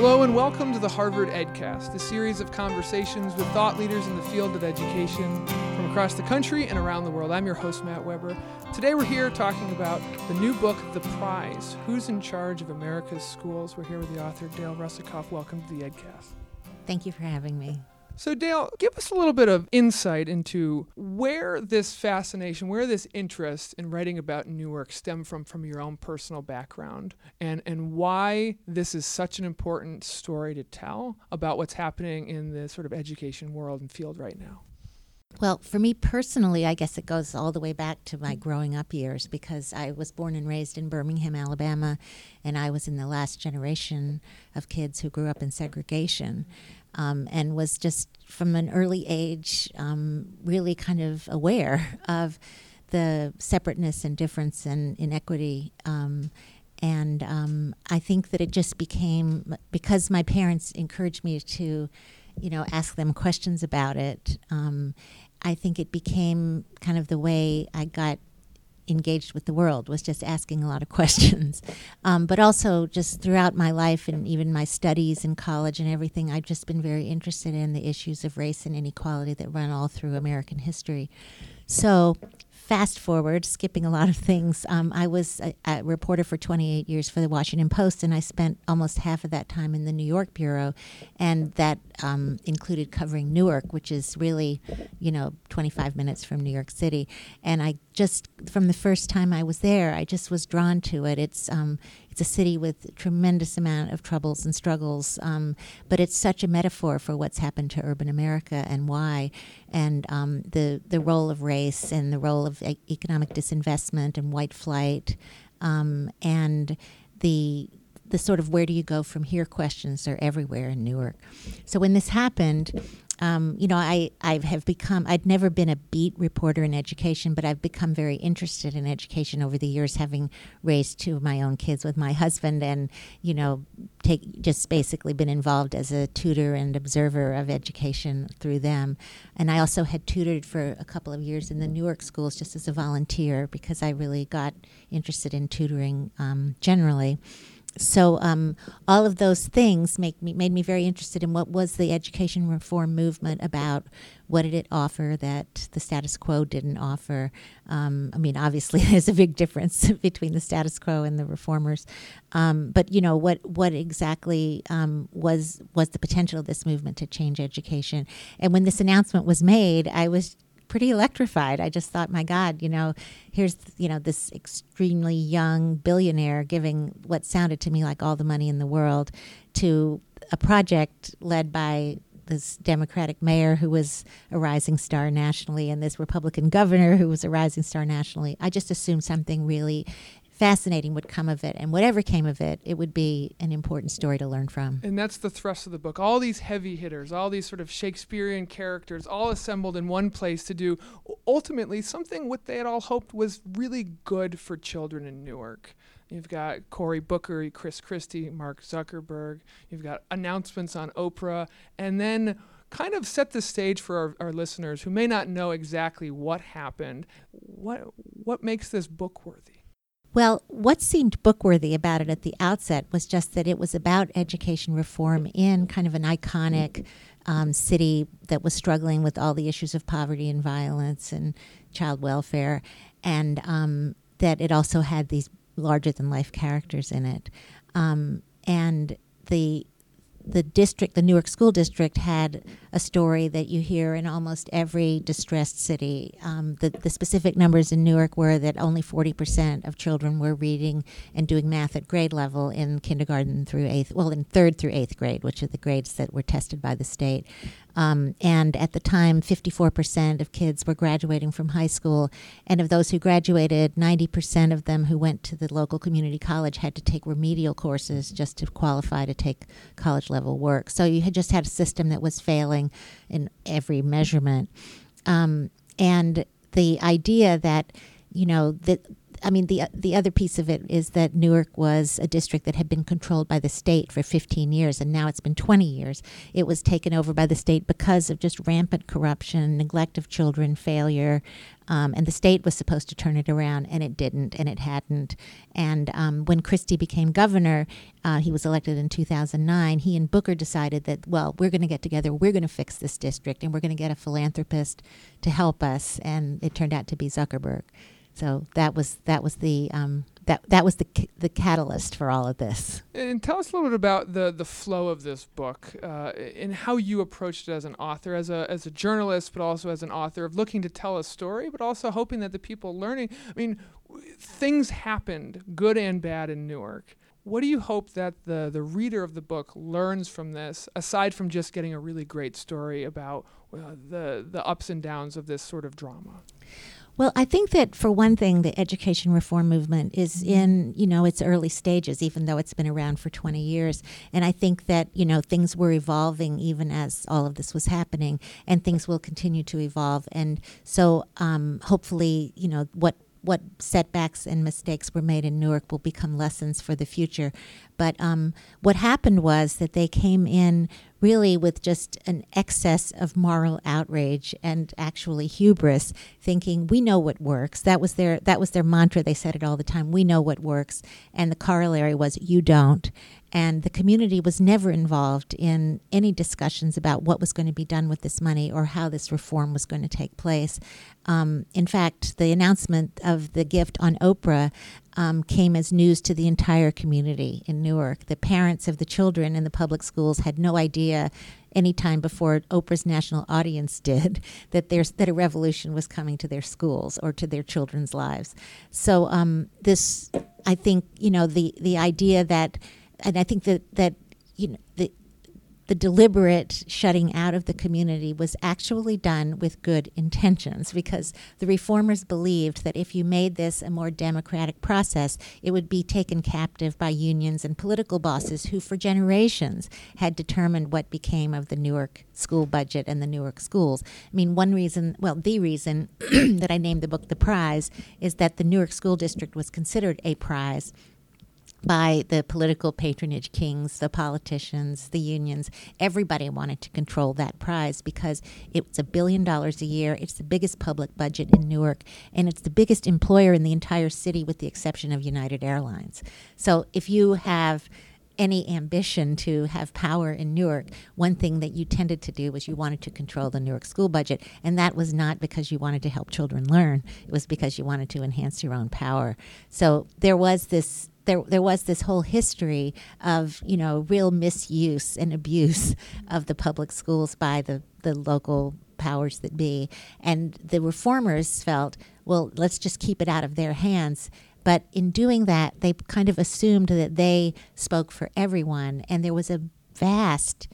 Hello and welcome to the Harvard EdCast, a series of conversations with thought leaders in the field of education from across the country and around the world. I'm your host, Matt Weber. Today we're here talking about the new book, The Prize Who's in Charge of America's Schools? We're here with the author, Dale Russakoff. Welcome to the EdCast. Thank you for having me. So, Dale, give us a little bit of insight into where this fascination, where this interest in writing about Newark stem from from your own personal background, and and why this is such an important story to tell about what's happening in the sort of education world and field right now. Well, for me personally, I guess it goes all the way back to my growing up years because I was born and raised in Birmingham, Alabama, and I was in the last generation of kids who grew up in segregation um, and was just from an early age um, really kind of aware of the separateness and difference and inequity. Um, and um, I think that it just became because my parents encouraged me to, you know, ask them questions about it. Um, I think it became kind of the way I got engaged with the world was just asking a lot of questions. Um, but also, just throughout my life and even my studies in college and everything, I've just been very interested in the issues of race and inequality that run all through American history. So, fast forward, skipping a lot of things, um, I was a, a, reporter for 28 years for the Washington Post, and I spent almost half of that time in the New York bureau, and that um, included covering Newark, which is really, you know, 25 minutes from New York City. And I just, from the first time I was there, I just was drawn to it. It's um, it's a city with tremendous amount of troubles and struggles, um, but it's such a metaphor for what's happened to urban America and why, and um, the the role of race and the role of economic disinvestment and white flight, um, and the the sort of where do you go from here questions are everywhere in Newark. So when this happened, um, you know, I, I have become, I'd never been a beat reporter in education, but I've become very interested in education over the years, having raised two of my own kids with my husband and, you know, take just basically been involved as a tutor and observer of education through them. And I also had tutored for a couple of years in the Newark schools just as a volunteer because I really got interested in tutoring um, generally so um, all of those things make me made me very interested in what was the education reform movement about. What did it offer that the status quo didn't offer? Um, I mean, obviously, there's a big difference between the status quo and the reformers. Um, but you know, what what exactly um, was was the potential of this movement to change education? And when this announcement was made, I was pretty electrified. I just thought, my God, you know, here's you know this extremely young billionaire giving what sounded to me like all the money in the world to a project led by this Democratic mayor who was a rising star nationally and this Republican governor who was a rising star nationally. I just assumed something really fascinating would come of it. And whatever came of it, it would be an important story to learn from. And that's the thrust of the book. All these heavy hitters, all these sort of Shakespearean characters, all assembled in one place to do ultimately something what they had all hoped was really good for children in Newark. You've got Cory Booker, Chris Christie, Mark Zuckerberg. You've got announcements on Oprah. And then kind of set the stage for our, our, listeners who may not know exactly what happened. What what makes this book worthy? Well, what seemed bookworthy about it at the outset was just that it was about education reform in kind of an iconic um, city that was struggling with all the issues of poverty and violence and child welfare, and um, that it also had these larger than life characters in it. Um, and the the district, the Newark School District, had a story that you hear in almost every distressed city. Um, the, the specific numbers in Newark were that only 40% of children were reading and doing math at grade level in kindergarten through eighth, well, in third through eighth grade, which are the grades that were tested by the state. Um, and at the time, 54% of kids were graduating from high school. And of those who graduated, 90% of them who went to the local community college had to take remedial courses just to qualify to take college level work. So you had just had a system that was failing in every measurement. Um, and the idea that, you know, that I mean, the the other piece of it is that Newark was a district that had been controlled by the state for 15 years, and now it's been 20 years. It was taken over by the state because of just rampant corruption, neglect of children, failure, um, and the state was supposed to turn it around, and it didn't, and it hadn't. And um, when Christie became governor, uh, he was elected in 2009. He and Booker decided that, well, we're going to get together, we're going to fix this district, and we're going to get a philanthropist to help us. And it turned out to be Zuckerberg. So that was that was the um, that that was the the catalyst for all of this. And tell us a little bit about the the flow of this book uh, and how you approached it as an author, as a as a journalist, but also as an author of looking to tell a story, but also hoping that the people learning. I mean, things happened, good and bad, in Newark. What do you hope that the the reader of the book learns from this, aside from just getting a really great story about uh, the the ups and downs of this sort of drama? Well, I think that for one thing, the education reform movement is in, you know, its early stages, even though it's been around for 20 years. And I think that, you know, things were evolving even as all of this was happening, and things will continue to evolve. And so um, hopefully, you know, what what setbacks and mistakes were made in Newark will become lessons for the future. But um, what happened was that they came in really with just an excess of moral outrage and actually hubris, thinking we know what works. That was their that was their mantra. They said it all the time. We know what works, and the corollary was you don't. And the community was never involved in any discussions about what was going to be done with this money or how this reform was going to take place. Um, in fact, the announcement of the gift on Oprah um, came as news to the entire community in Newark. The parents of the children in the public schools had no idea any time before Oprah's national audience did that there's that a revolution was coming to their schools or to their children's lives. So um, this, I think, you know, the the idea that, and I think that that you know the the deliberate shutting out of the community was actually done with good intentions because the reformers believed that if you made this a more democratic process, it would be taken captive by unions and political bosses who, for generations, had determined what became of the Newark school budget and the Newark schools. I mean, one reason, well, the reason that I named the book The Prize is that the Newark School District was considered a prize by the political patronage kings, the politicians, the unions. Everybody wanted to control that prize because it's a billion dollars a year. It's the biggest public budget in Newark, and it's the biggest employer in the entire city, with the exception of United Airlines. So if you have any ambition to have power in Newark, one thing that you tended to do was you wanted to control the Newark school budget. And that was not because you wanted to help children learn, it was because you wanted to enhance your own power. So there was this there there was this whole history of you know real misuse and abuse of the public schools by the the local powers that be, and the reformers felt, well, let's just keep it out of their hands. But in doing that, they kind of assumed that they spoke for everyone, and there was a vast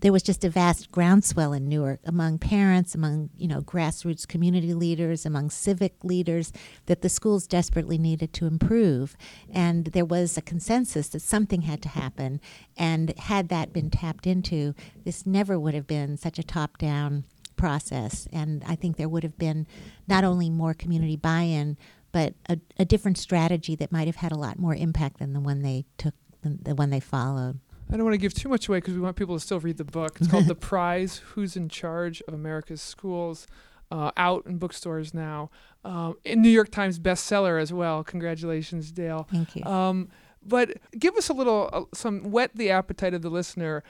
there was just a vast groundswell in Newark among parents, among you know grassroots community leaders, among civic leaders that the schools desperately needed to improve, and there was a consensus that something had to happen. And had that been tapped into, this never would have been such a top-down process. And I think there would have been not only more community buy-in, but a, a different strategy that might have had a lot more impact than the one they took, the one they followed. I don't want to give too much away because we want people to still read the book. It's called The Prize Who's in Charge of America's Schools, uh, out in bookstores now. Um, in New York Times bestseller as well. Congratulations, Dale. Thank you. Um, but give us a little, uh, some whet the appetite of the listener.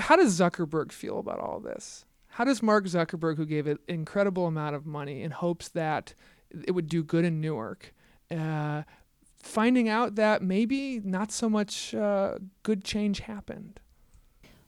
How does Zuckerberg feel about all this? How does Mark Zuckerberg, who gave an incredible amount of money in hopes that it would do good in Newark, uh, finding out that maybe not so much uh, good change happened.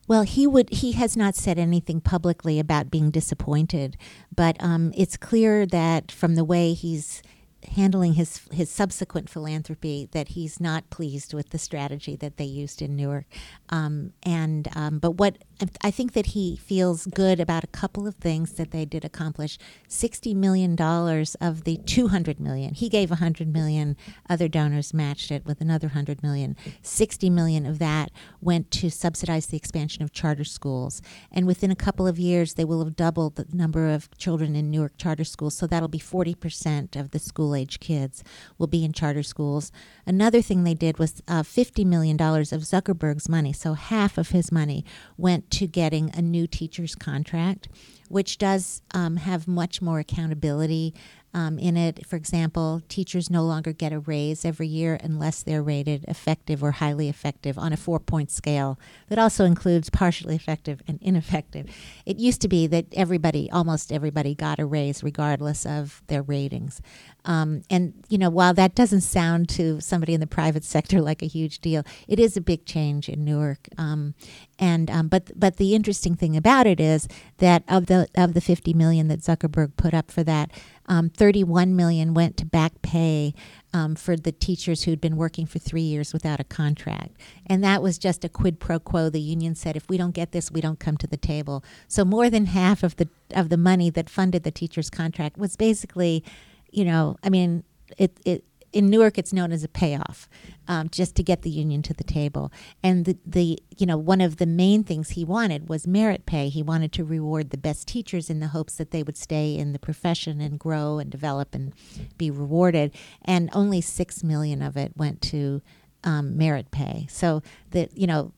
Well, he would. He has not said anything publicly about being disappointed, but um, it's clear that from the way he's handling his his subsequent philanthropy that he's not pleased with the strategy that they used in Newark. Um, and um, but what I think that he feels good about a couple of things that they did accomplish. Sixty million dollars of the two hundred million he gave hundred million. Other donors matched it with another hundred million. Sixty million of that went to subsidize the expansion of charter schools. And within a couple of years, they will have doubled the number of children in Newark charter schools. So that'll be forty percent of the school age kids will be in charter schools. Another thing they did was uh, $50 million of Zuckerberg's money, so half of his money went to getting a new teacher's contract, which does um, have much more accountability um, in it. For example, teachers no longer get a raise every year unless they're rated effective or highly effective on a four point scale that also includes partially effective and ineffective. It used to be that everybody, almost everybody, got a raise regardless of their ratings. Um, and, you know, while that doesn't sound to somebody in the private sector like a huge deal, it is a big change in Newark. Um, and um, but but the interesting thing about it is that of the of the 50 million that Zuckerberg put up for that, um, 31 million went to back pay um, for the teachers who'd been working for three years without a contract, and that was just a quid pro quo. The union said, if we don't get this, we don't come to the table. So more than half of the of the money that funded the teachers' contract was basically, you know, I mean, it it in Newark, it's known as a payoff, um, just to get the union to the table. And the, the, you know, one of the main things he wanted was merit pay. He wanted to reward the best teachers in the hopes that they would stay in the profession and grow and develop and be rewarded. And only six million of it went to um, merit pay. So that you know,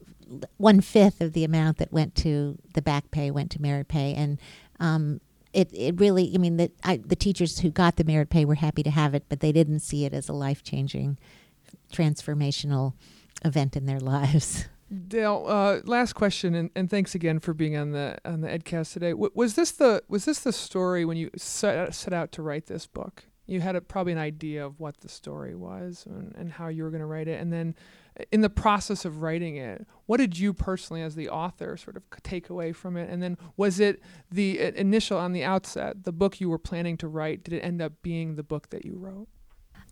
one fifth of the amount that went to the back pay went to merit pay, and um, it, it really, I mean, the, the teachers who got the merit pay were happy to have it, but they didn't see it as a life changing, transformational event in their lives. Dale, uh, last question, and, and thanks again for being on the on the Edcast today. W- was this the was this the story when you set set out to write this book? You had a, probably an idea of what the story was and, and how you were going to write it, and then in the process of writing it, what did you personally, as the author, sort of take away from it? And then was it the initial on the outset, the book you were planning to write? Did it end up being the book that you wrote?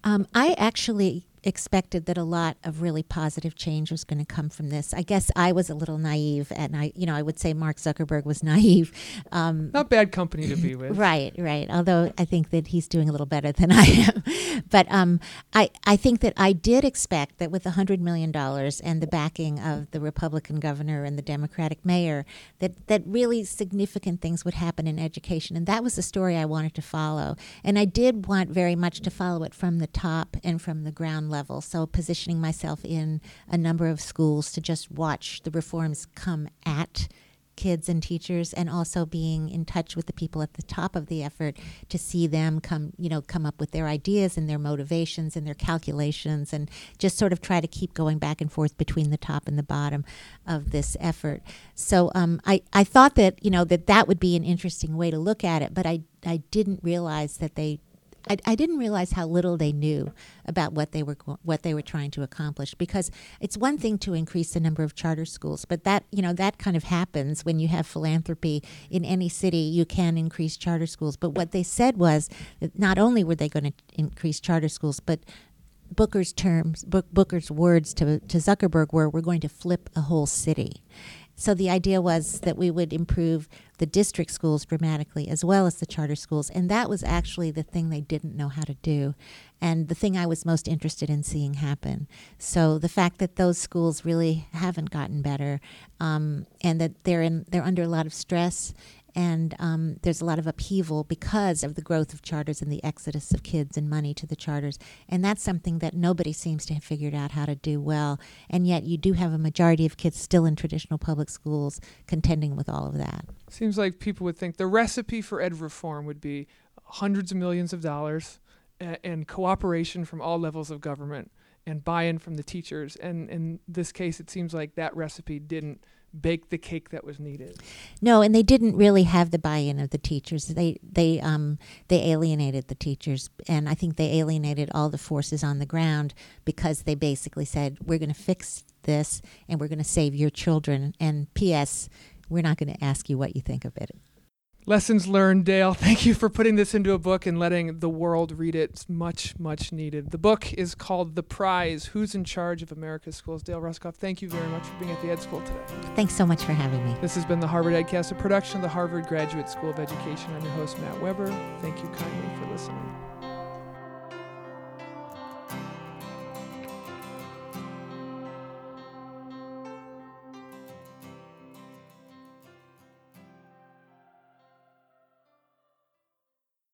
Um, I actually expected that a lot of really positive change was going to come from this. I guess I was a little naive, and I, you know, I would say Mark Zuckerberg was naive. Um, Not bad company to be with. right, right. Although I think that he's doing a little better than I am. but um, I, I think that I did expect that with a hundred million dollars and the backing of the Republican governor and the Democratic mayor, that that really significant things would happen in education, and that was the story I wanted to follow. And I did want very much to follow it from the top and from the ground level. So positioning myself in a number of schools to just watch the reforms come at kids and teachers and also being in touch with the people at the top of the effort to see them come you know come up with their ideas and their motivations and their calculations and just sort of try to keep going back and forth between the top and the bottom of this effort so um, I, I thought that you know that that would be an interesting way to look at it but I, I didn't realize that they I, I, didn't realize how little they knew about what they were what they were trying to accomplish because it's one thing to increase the number of charter schools but that you know that kind of happens when you have philanthropy in any city you can increase charter schools. But what they said was that not only were they going to increase charter schools but Booker's terms Book, Booker's words to to Zuckerberg were we're going to flip a whole city. So the idea was that we would improve the district schools dramatically as well as the charter schools. And that was actually the thing they didn't know how to do and the thing I was most interested in seeing happen. So the fact that those schools really haven't gotten better um, and that they're in they're under a lot of stress and um, there's a lot of upheaval because of the growth of charters and the exodus of kids and money to the charters. And that's something that nobody seems to have figured out how to do well. And yet, you do have a majority of kids still in traditional public schools contending with all of that. Like people would think the recipe for ed reform would be hundreds of millions of dollars and cooperation from all levels of government and buy-in from the teachers. And in this case, it seems like that recipe didn't bake the cake that was needed. No, and they didn't really have the buy-in of the teachers. They they um they alienated the teachers, and I think they alienated all the forces on the ground because they basically said we're going to fix this and we're going to save your children. And P.S. We're not going to ask you what you think of it. Lessons learned, Dale. Thank you for putting this into a book and letting the world read it. It's much, much needed. The book is called The Prize Who's in Charge of America's Schools? Dale Russakoff, thank you very much for being at the Ed School today. Thanks so much for having me. This has been the Harvard Edcast, a production of the Harvard Graduate School of Education. I'm your host, Matt Weber. Thank you kindly for listening.